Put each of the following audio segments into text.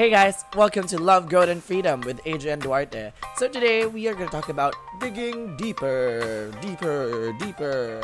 Hey guys, welcome to Love, Growth, and Freedom with Adrian Duarte. So today we are going to talk about digging deeper, deeper, deeper.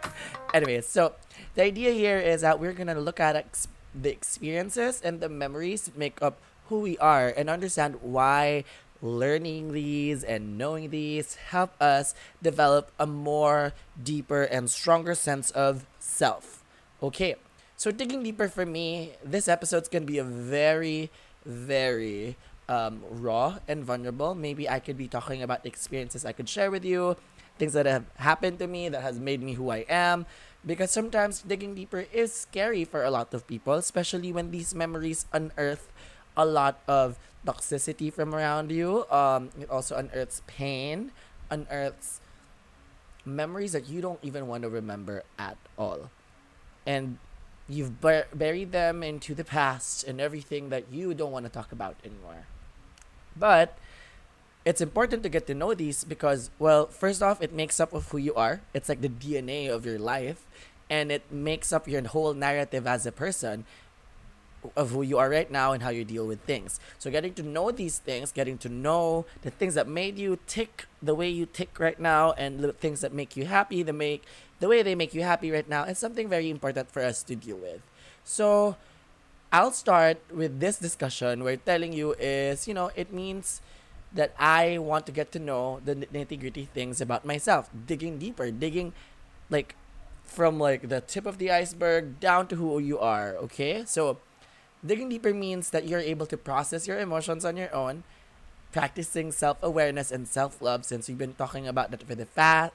Anyways, so the idea here is that we're going to look at ex- the experiences and the memories make up who we are and understand why learning these and knowing these help us develop a more deeper and stronger sense of self. Okay, so digging deeper for me, this episode's gonna be a very, very um, raw and vulnerable. Maybe I could be talking about experiences I could share with you, things that have happened to me that has made me who I am. Because sometimes digging deeper is scary for a lot of people, especially when these memories unearth a lot of toxicity from around you. Um, it also unearths pain, unearths memories that you don't even want to remember at all. And you've bur- buried them into the past and everything that you don't want to talk about anymore. But it's important to get to know these because, well, first off, it makes up of who you are. It's like the DNA of your life, and it makes up your whole narrative as a person of who you are right now and how you deal with things. So getting to know these things, getting to know the things that made you tick the way you tick right now and the things that make you happy, the make the way they make you happy right now is something very important for us to deal with. So I'll start with this discussion where telling you is, you know, it means that I want to get to know the nitty gritty things about myself, digging deeper, digging like from like the tip of the iceberg down to who you are, okay? So Digging deeper means that you're able to process your emotions on your own, practicing self-awareness and self-love since we've been talking about that for the fast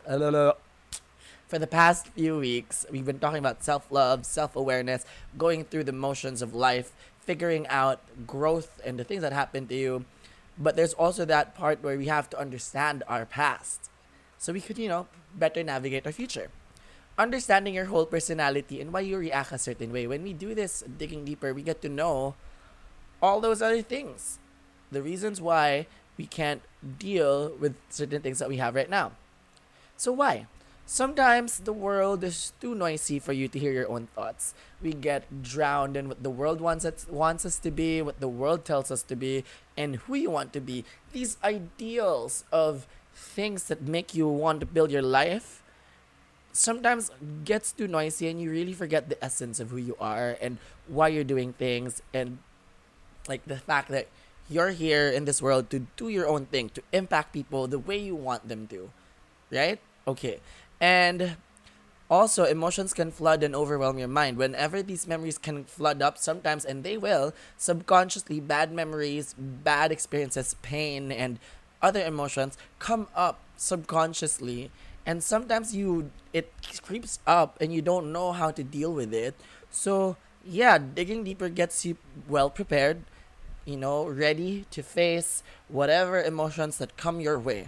for the past few weeks. We've been talking about self-love, self-awareness, going through the motions of life, figuring out growth and the things that happen to you. But there's also that part where we have to understand our past so we could, you know, better navigate our future understanding your whole personality and why you react a certain way. When we do this digging deeper, we get to know all those other things. The reasons why we can't deal with certain things that we have right now. So why? Sometimes the world is too noisy for you to hear your own thoughts. We get drowned in what the world wants us, wants us to be, what the world tells us to be, and who you want to be. These ideals of things that make you want to build your life sometimes gets too noisy and you really forget the essence of who you are and why you're doing things and like the fact that you're here in this world to do your own thing to impact people the way you want them to right okay and also emotions can flood and overwhelm your mind. Whenever these memories can flood up sometimes and they will subconsciously bad memories bad experiences pain and other emotions come up subconsciously. And sometimes you it creeps up and you don't know how to deal with it. So yeah digging deeper gets you well prepared you know ready to face whatever emotions that come your way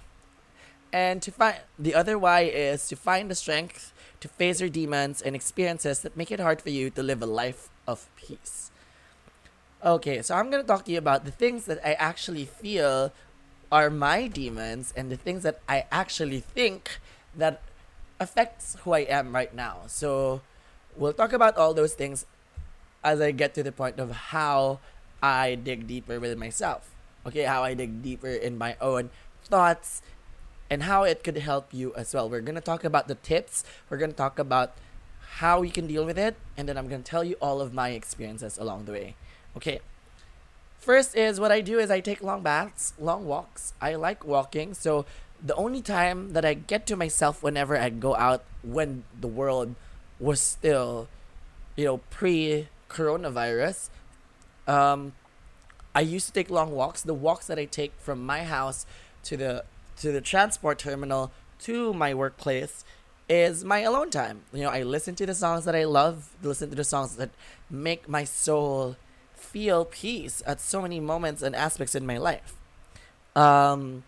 and to find the other why is to find the strength to face your demons and experiences that make it hard for you to live a life of peace okay so i'm going to talk to you about the things that i actually feel are my demons and the things that i actually think that affects who I am right now. So we'll talk about all those things as I get to the point of how I dig deeper within myself. Okay, how I dig deeper in my own thoughts and how it could help you as well. We're gonna talk about the tips, we're gonna talk about how we can deal with it, and then I'm gonna tell you all of my experiences along the way. Okay. First is what I do is I take long baths, long walks. I like walking, so the only time that I get to myself whenever I go out when the world was still, you know, pre coronavirus, um, I used to take long walks. The walks that I take from my house to the to the transport terminal to my workplace is my alone time. You know, I listen to the songs that I love, listen to the songs that make my soul feel peace at so many moments and aspects in my life. Um,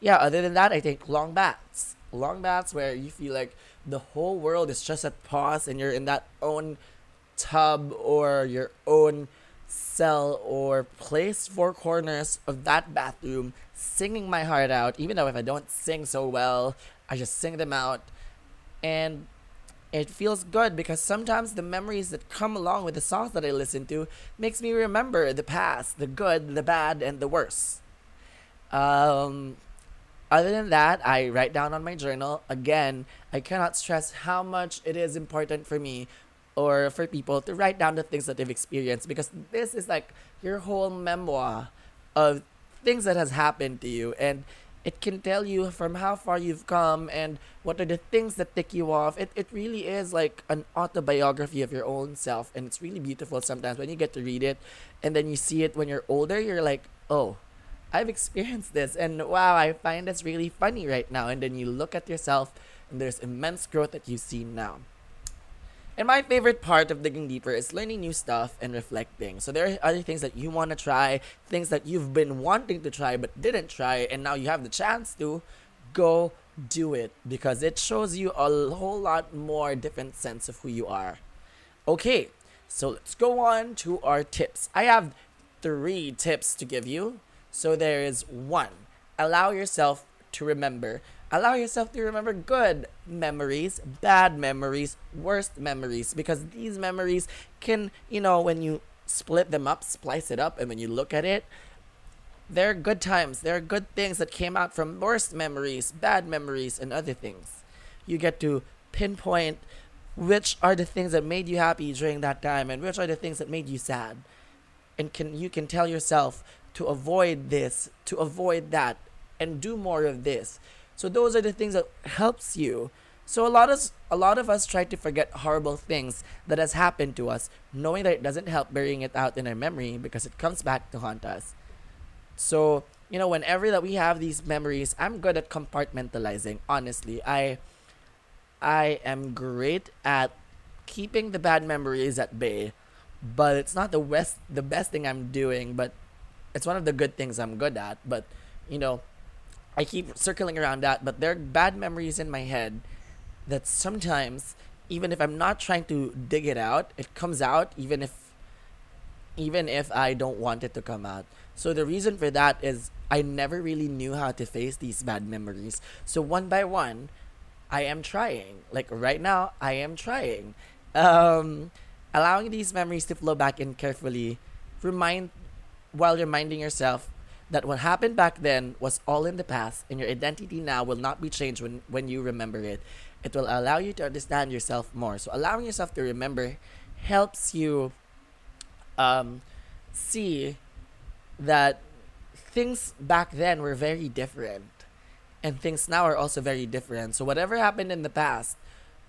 yeah, other than that, I take long baths. Long baths where you feel like the whole world is just at pause and you're in that own tub or your own cell or place four corners of that bathroom singing my heart out even though if i don't sing so well i just sing them out and it feels good because sometimes the memories that come along with the songs that i listen to makes me remember the past the good the bad and the worst um, other than that, I write down on my journal. Again, I cannot stress how much it is important for me or for people to write down the things that they've experienced because this is like your whole memoir of things that has happened to you and it can tell you from how far you've come and what are the things that tick you off. It, it really is like an autobiography of your own self. And it's really beautiful sometimes when you get to read it and then you see it when you're older. You're like, oh, I've experienced this. And wow, I find this really funny right now. And then you look at yourself and there's immense growth that you see now. And my favorite part of digging deeper is learning new stuff and reflecting. So there are other things that you want to try, things that you've been wanting to try but didn't try, and now you have the chance to go do it because it shows you a whole lot more different sense of who you are. Okay, so let's go on to our tips. I have three tips to give you. So there is one, allow yourself to remember allow yourself to remember good memories, bad memories, worst memories, because these memories can, you know, when you split them up, splice it up, and when you look at it, there are good times, there are good things that came out from worst memories, bad memories, and other things. You get to pinpoint which are the things that made you happy during that time and which are the things that made you sad. And can you can tell yourself to avoid this, to avoid that, and do more of this so those are the things that helps you. So a lot of a lot of us try to forget horrible things that has happened to us, knowing that it doesn't help burying it out in our memory because it comes back to haunt us. So, you know, whenever that we have these memories, I'm good at compartmentalizing, honestly. I I am great at keeping the bad memories at bay, but it's not the best the best thing I'm doing, but it's one of the good things I'm good at, but you know, I keep circling around that, but there are bad memories in my head that sometimes, even if I'm not trying to dig it out, it comes out even if even if I don't want it to come out. So the reason for that is I never really knew how to face these bad memories. So one by one, I am trying. Like right now, I am trying. Um, allowing these memories to flow back in carefully, remind while reminding yourself that what happened back then was all in the past and your identity now will not be changed when, when you remember it. It will allow you to understand yourself more. So allowing yourself to remember helps you um, see that things back then were very different and things now are also very different. So whatever happened in the past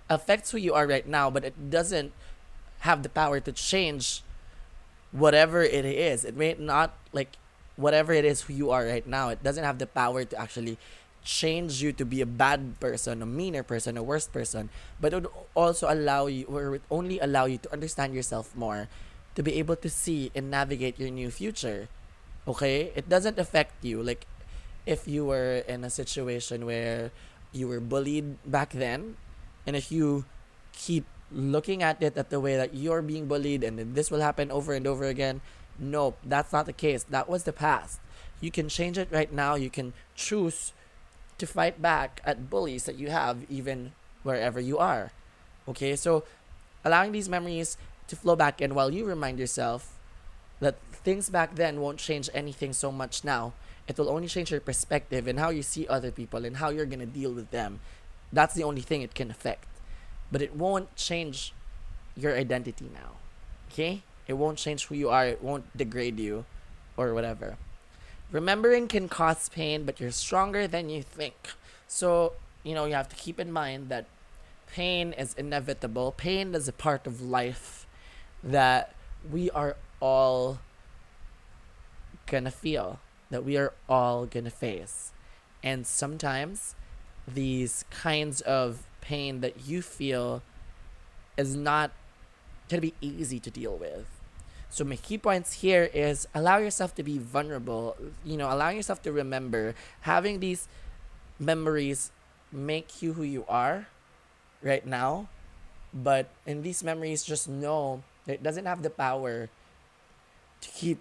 affects who you are right now, but it doesn't have the power to change whatever it is. It may not like whatever it is who you are right now, it doesn't have the power to actually change you to be a bad person, a meaner person, a worse person, but it would also allow you, or it only allow you to understand yourself more, to be able to see and navigate your new future. Okay? It doesn't affect you. Like, if you were in a situation where you were bullied back then, and if you keep looking at it at the way that you're being bullied and this will happen over and over again, Nope, that's not the case. That was the past. You can change it right now. You can choose to fight back at bullies that you have, even wherever you are. Okay, so allowing these memories to flow back in while you remind yourself that things back then won't change anything so much now. It will only change your perspective and how you see other people and how you're going to deal with them. That's the only thing it can affect. But it won't change your identity now. Okay? It won't change who you are. It won't degrade you or whatever. Remembering can cause pain, but you're stronger than you think. So, you know, you have to keep in mind that pain is inevitable. Pain is a part of life that we are all gonna feel, that we are all gonna face. And sometimes these kinds of pain that you feel is not gonna be easy to deal with So my key points here is allow yourself to be vulnerable. You know, allowing yourself to remember, having these memories make you who you are right now. But in these memories, just know it doesn't have the power to keep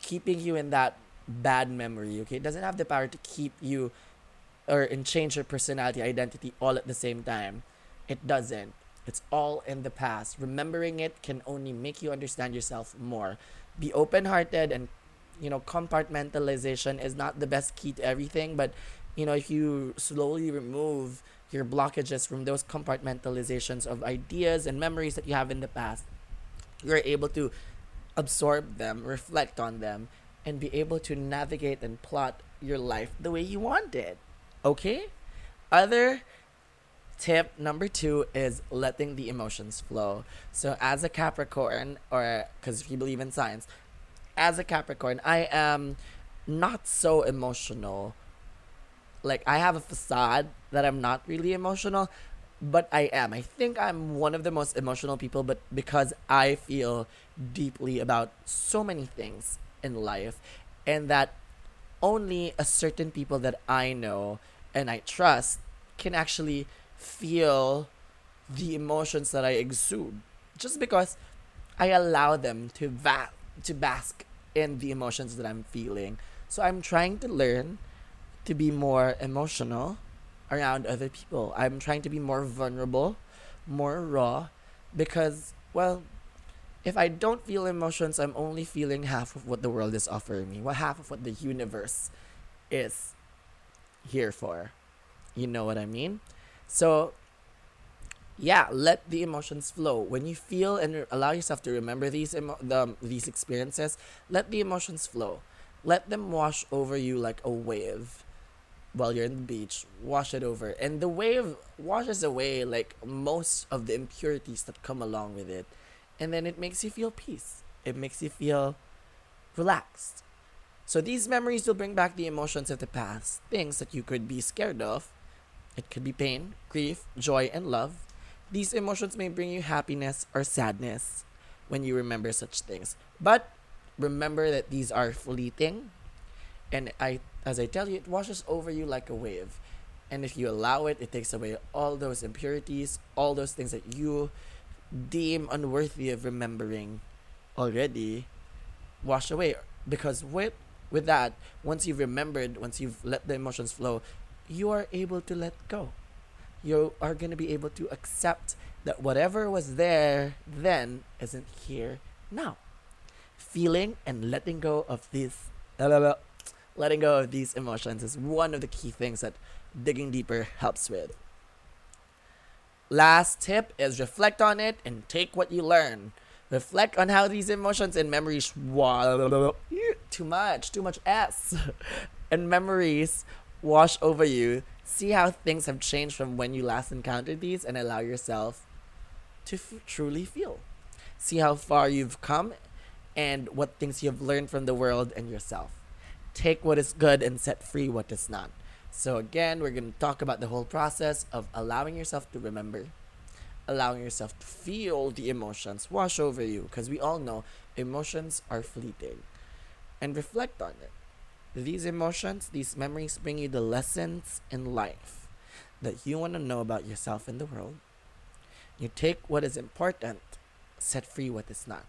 keeping you in that bad memory. Okay, it doesn't have the power to keep you or and change your personality identity all at the same time. It doesn't. It's all in the past. Remembering it can only make you understand yourself more. Be open hearted and you know, compartmentalization is not the best key to everything, but you know, if you slowly remove your blockages from those compartmentalizations of ideas and memories that you have in the past, you're able to absorb them, reflect on them, and be able to navigate and plot your life the way you want it. Okay? Other tip number two is letting the emotions flow. So, as a Capricorn, or because if you believe in science, as a Capricorn, I am not so emotional. Like, I have a facade that I'm not really emotional, but I am. I think I'm one of the most emotional people, but because I feel deeply about so many things in life, and that only a certain people that I know and I trust can actually feel the emotions that I exude just because I allow them to va- to bask in the emotions that I'm feeling. So I'm trying to learn to be more emotional around other people. I'm trying to be more vulnerable, more raw because well, if I don't feel emotions, I'm only feeling half of what the world is offering me. What half of what the universe is here for. You know what I mean? So, yeah, let the emotions flow. When you feel and allow yourself to remember these emo- the, these experiences, let the emotions flow. Let them wash over you like a wave while you're in the beach. Wash it over. And the wave washes away like most of the impurities that come along with it. And then it makes you feel peace. It makes you feel relaxed. So these memories will bring back the emotions of the past, things that you could be scared of, it could be pain, grief, joy, and love. These emotions may bring you happiness or sadness when you remember such things. But remember that these are fleeting. And I as I tell you, it washes over you like a wave. And if you allow it, it takes away all those impurities, all those things that you deem unworthy of remembering already wash away. Because with with that, once you've remembered, once you've let the emotions flow, you are able to let go. You are going to be able to accept that whatever was there then isn't here now. Feeling and letting go of these letting go of these emotions is one of the key things that digging deeper helps with. Last tip is reflect on it and take what you learn. Reflect on how these emotions and memories too much, too much S and memories wash over you, see how things have changed from when you last encountered these, and allow yourself to f- truly feel. See how far you've come and what things you've learned from the world and yourself. Take what is good and set free what is not. So, again, we're going to talk about the whole process of allowing yourself to remember, allowing yourself to feel the emotions wash over you, because we all know emotions are fleeting, and reflect on it these emotions, these memories bring you the lessons in life that you want to know about yourself and the world. You take what is important, set free what is not.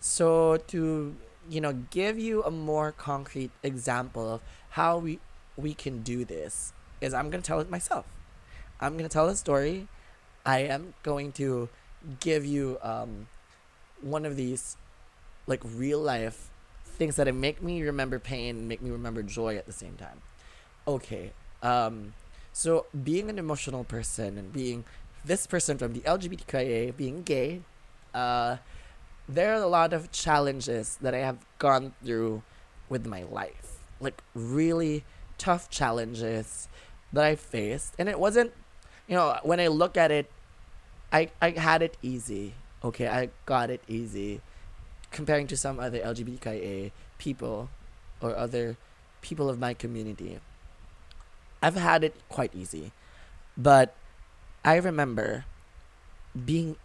So to you know give you a more concrete example of how we we can do this is I'm gonna tell it myself. I'm gonna tell a story. I am going to give you um, one of these like real life things that make me remember pain make me remember joy at the same time. Okay. Um, so being an emotional person and being this person from the LGBTQIA, being gay, uh, there are a lot of challenges that I have gone through with my life. Like really tough challenges that I faced. And it wasn't, you know, when I look at it, I, I had it easy. Okay, I got it easy comparing to some other LGBTQIA people or other people of my community, I've had it quite easy. But I remember being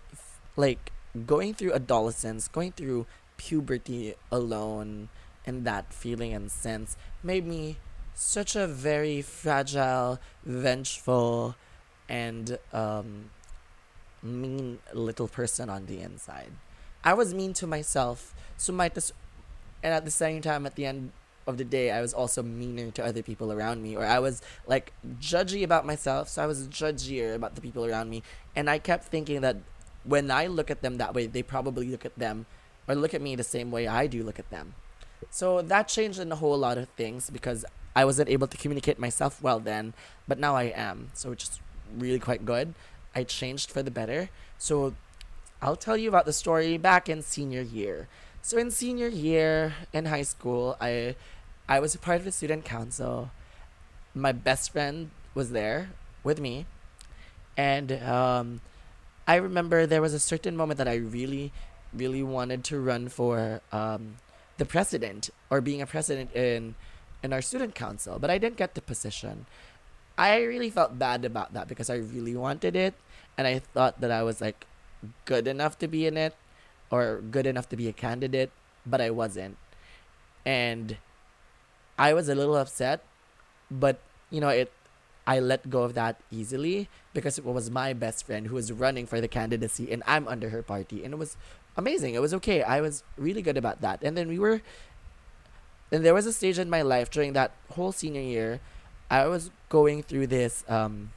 like going through adolescence, going through puberty alone, and that feeling and sense made me such a very fragile, vengeful, and um, mean little person on the inside. I was mean to myself, so might as, and at the same time, at the end of the day, I was also meaner to other people around me, or I was like judgy about myself, so I was judgier about the people around me, and I kept thinking that when I look at them that way, they probably look at them or look at me the same way I do look at them. So that changed in a whole lot of things because I wasn't able to communicate myself well then, but now I am. So which is really quite good. I changed for the better. So I'll tell you about the story back in senior year. So in senior year in high school, I I was a part of the student council. My best friend was there with me, and um, I remember there was a certain moment that I really, really wanted to run for um, the president or being a president in in our student council, but I didn't get the position. I really felt bad about that because I really wanted it, and I thought that I was like good enough to be in it or good enough to be a candidate, but I wasn't. And I was a little upset, but you know, it I let go of that easily because it was my best friend who was running for the candidacy and I'm under her party and it was amazing. It was okay. I was really good about that. And then we were and there was a stage in my life during that whole senior year I was going through this um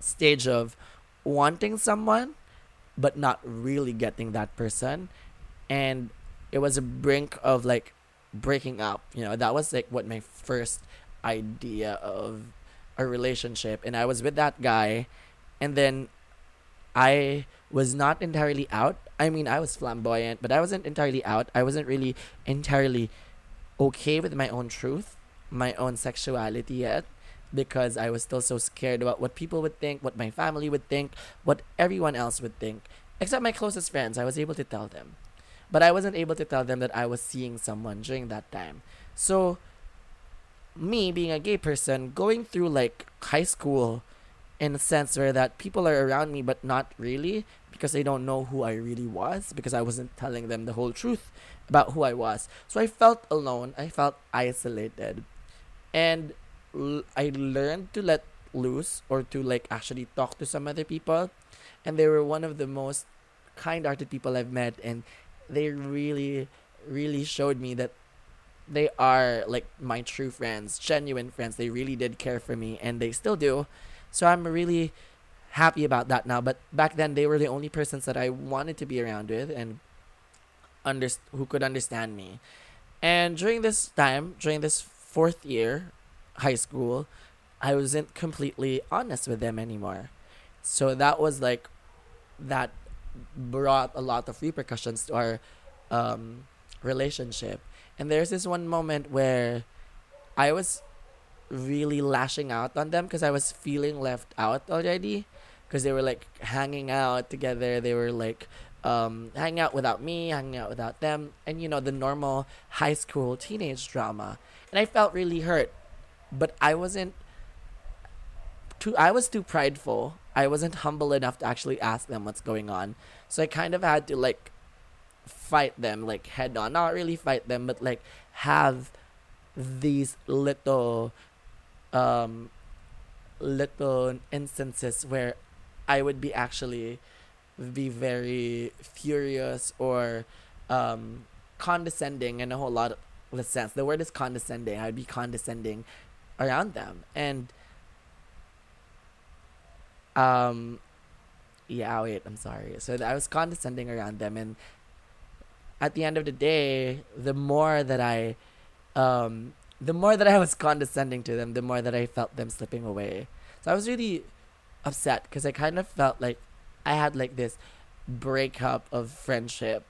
stage of wanting someone but not really getting that person. And it was a brink of like breaking up you know? That was like what my first idea of a relationship. And i was with that guy and then i was not entirely out. I mean i was flamboyant but i wasn't entirely out. I wasn't really entirely okay with my own truth my own sexuality yet because I was still so scared about what people would think, what my family would think, what everyone else would think. Except my closest friends, I was able to tell them. But I wasn't able to tell them that I was seeing someone during that time. So, me being a gay person, going through like high school in a sense where that people are around me but not really because they don't know who I really was because I wasn't telling them the whole truth about who I was. So I felt alone, I felt isolated. And I learned to let loose or to like actually talk to some other people and they were one of the most kind-hearted people I've met and they really really showed me that they are like my true friends, genuine friends. They really did care for me and they still do. So I'm really happy about that now, but back then they were the only persons that I wanted to be around with and under who could understand me. And during this time, during this fourth year high school, I wasn't completely honest with them anymore. So that was like that brought a lot of repercussions to our um, relationship. And there's this one moment where I was really lashing out on them because I was feeling left out already because they were like hanging out together. They were like um, hanging out without me, hanging out without them, and you know, the normal high school teenage drama. And I felt really hurt, but I wasn't too, I was too prideful. I wasn't humble enough to actually ask them what's going on. So I kind of had to like fight them like head on. Not really fight them, but like have these little um little instances where I would be actually be very furious or um condescending in a whole lot of sense. The word is condescending. I'd be condescending around them. And um yeah wait i'm sorry. So i was condescending around them and at the end of the day the more that i um the more that i was condescending to them the more that i felt them slipping away. So i was really upset because i kind of felt like i had like this breakup of friendship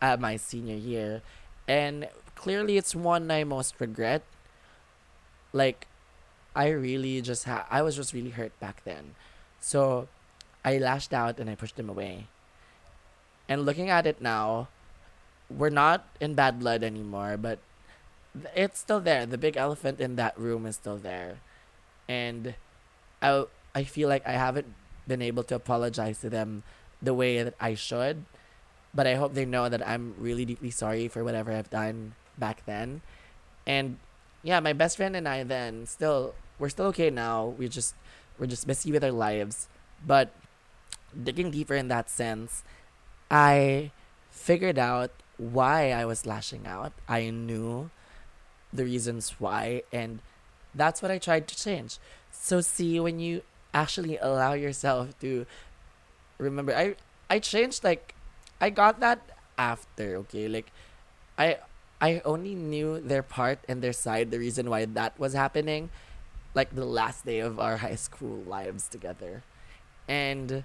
at my senior year. And clearly it's one i most regret like I really just ha- I was just really hurt back then. So I lashed out and I pushed him away. And looking at it now, we're not in bad blood anymore, but it's still there. The big elephant in that room is still there. And I I feel like I haven't been able to apologize to them the way that I should. But I hope they know that I'm really deeply sorry for whatever I've done back then. And yeah, my best friend and I then still we're still okay now. We just we're just busy with our lives. But digging deeper in that sense, I figured out why I was lashing out. I knew the reasons why and that's what I tried to change. So see when you actually allow yourself to remember I I changed like I got that after, okay? Like I I only knew their part and their side, the reason why that was happening, like the last day of our high school lives together. And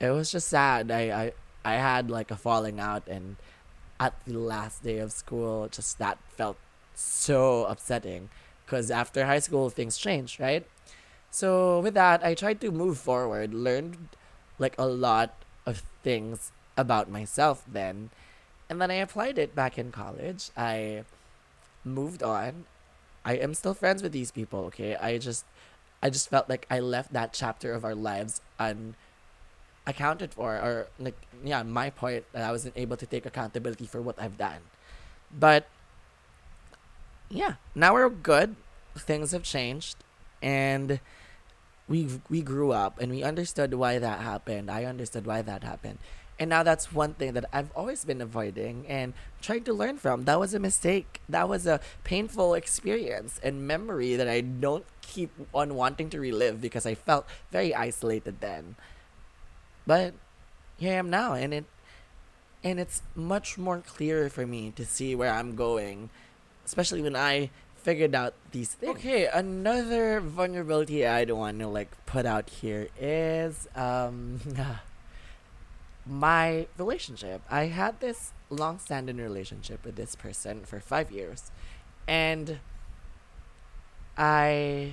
it was just sad. I, I I had like a falling out and at the last day of school just that felt so upsetting because after high school things changed, right? So with that, I tried to move forward, learned like a lot of things about myself then and then I applied it back in college. I moved on. I am still friends with these people, okay? I just I just felt like I left that chapter of our lives unaccounted for or like yeah, my point that I wasn't able to take accountability for what I've done. But yeah, now we're good. Things have changed and we we grew up and we understood why that happened. I understood why that happened. And now that's one thing that I've always been avoiding and trying to learn from. That was a mistake. That was a painful experience and memory that I don't keep on wanting to relive because I felt very isolated then. But here I am now and it and it's much more clear for me to see where I'm going, especially when I figured out these things. Okay, another vulnerability I don't want to like put out here is um my relationship. I had this long standing relationship with this person for five years. And I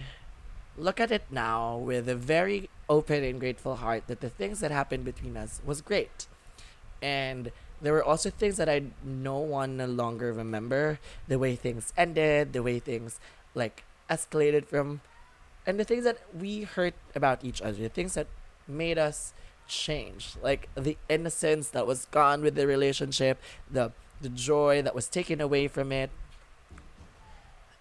look at it now with a very open and grateful heart that the things that happened between us was great. And there were also things that I no one no longer remember. The way things ended, the way things like escalated from and the things that we hurt about each other, the things that made us changed. Like the innocence that was gone with the relationship, the the joy that was taken away from it.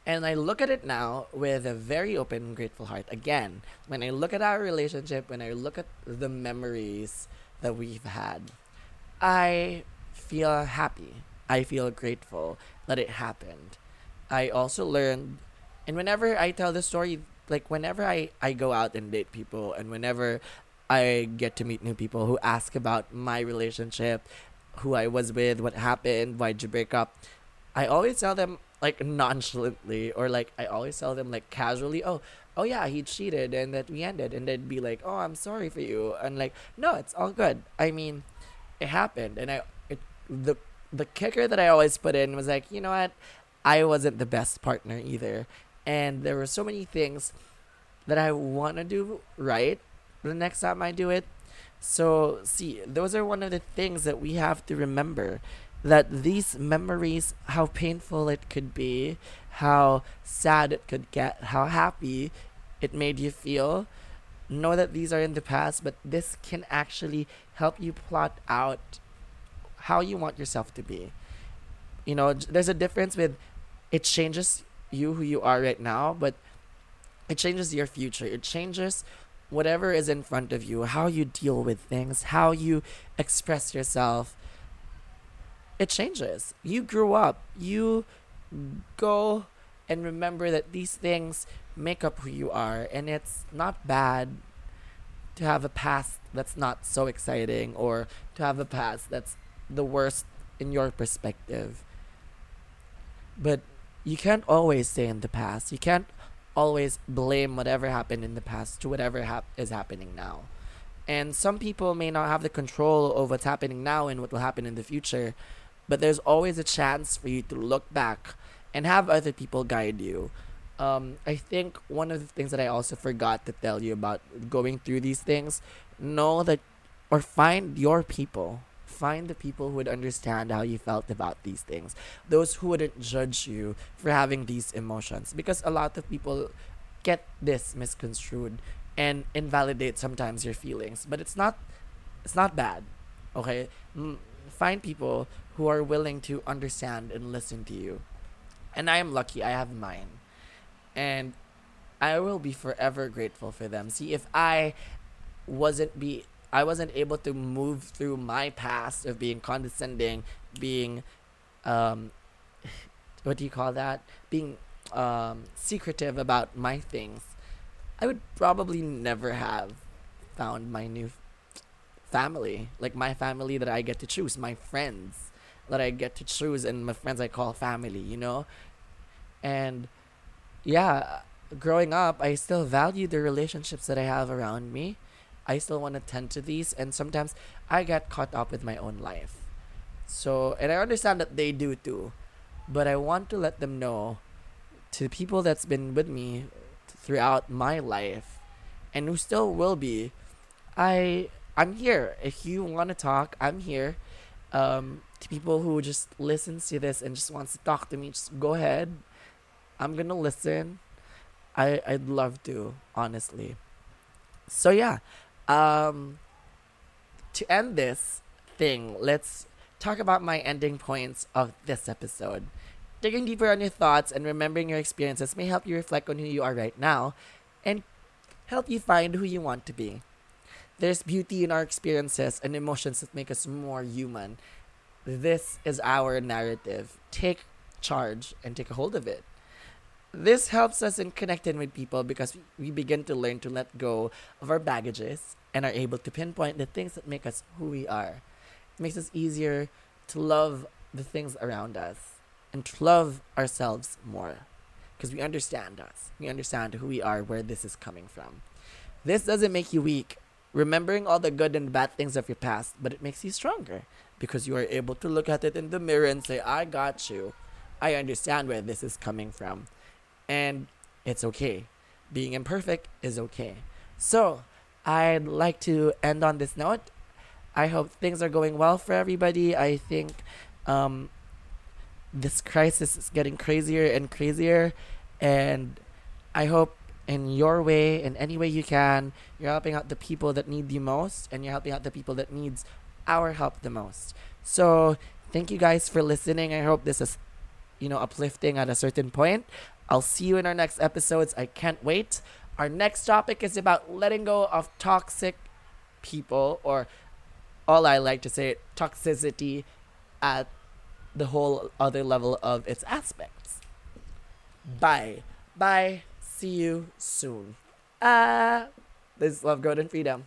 And I look at it now with a very open, grateful heart. Again, when I look at our relationship, when I look at the memories that we've had, I feel happy. I feel grateful that it happened. I also learned, and whenever I tell the story, like whenever I, I go out and date people, and whenever I get to meet new people who ask about my relationship, who I was with, what happened, why'd you break up. I always tell them like nonchalantly or like I always tell them like casually, oh, oh yeah, he cheated and that we ended and they'd be like, oh, I'm sorry for you and like, no, it's all good. I mean, it happened and I it the the kicker that I always put in was like, you know what, I wasn't the best partner either, and there were so many things that I want to do right the next time I do it. So, see, those are one of the things that we have to remember that these memories, how painful it could be, how sad it could get, how happy it made you feel, know that these are in the past, but this can actually help you plot out how you want yourself to be. You know, there's a difference with it changes you who you are right now, but it changes your future. It changes whatever is in front of you, how you deal with things, how you express yourself, it changes. You grew up. You go and remember that these things make up who you are, and it's not bad to have a past that's not so exciting or to have a past that's the worst in your perspective. But you can't always stay in the past. You can't always blame whatever happened in the past to whatever hap- is happening now. And some people may not have the control of what's happening now and what will happen in the future, but there's always a chance for you to look back and have other people guide you. Um, I think one of the things that I also forgot to tell you about going through these things, know that or find your people find the people who would understand how you felt about these things those who wouldn't judge you for having these emotions because a lot of people get this misconstrued and invalidate sometimes your feelings but it's not it's not bad. Okay, find people who are willing to understand and listen to you. And I am lucky. I have mine, and I will be forever grateful for them. See, if I wasn't be I wasn't able to move through my past of being condescending, being um what do you call that? Being um secretive about my things. I would probably never have found my new family, like my family that I get to choose, my friends that I get to choose and my friends I call family, you know? And yeah, growing up, I still value the relationships that I have around me. I still want to tend to these, and sometimes I get caught up with my own life. So, and I understand that they do too, but I want to let them know to people that's been with me throughout my life and who still will be I I'm here. If you want to talk, I'm here. Um, to people who just listens to this and just wants to talk to me, just go ahead. I'm gonna listen. I I'd love to, honestly. So yeah, um, to end this thing, let's talk about my ending points of this episode. Digging deeper on your thoughts and remembering your experiences may help you reflect on who you are right now, and help you find who you want to be. There's beauty in our experiences and emotions that make us more human. This is our narrative. Take charge and take a hold of it. This helps us in connecting with people because we begin to learn to let go of our baggages and are able to pinpoint the things that make us who we are. It makes us easier to love the things around us and to love ourselves more because we understand us. We understand who we are, where this is coming from. This doesn't make you weak remembering all the good and bad things of your past, but it makes you stronger because you are able to look at it in the mirror and say, I got you. I understand where this is coming from. And it's okay. Being imperfect is okay. So, I'd like to end on this note. I hope things are going well for everybody. I think um, this crisis is getting crazier and crazier. And I hope in your way, in any way you can. You're helping out the people that need you most, and you're helping out the people that needs our help the most. So thank you guys for listening. I hope this is, you know, uplifting at a certain point. I'll see you in our next episodes. I can't wait. Our next topic is about letting go of toxic people, or all I like to say, toxicity at the whole other level of its aspects. Bye. Bye. See you soon. Ah, uh, this is Love, Growth, and Freedom.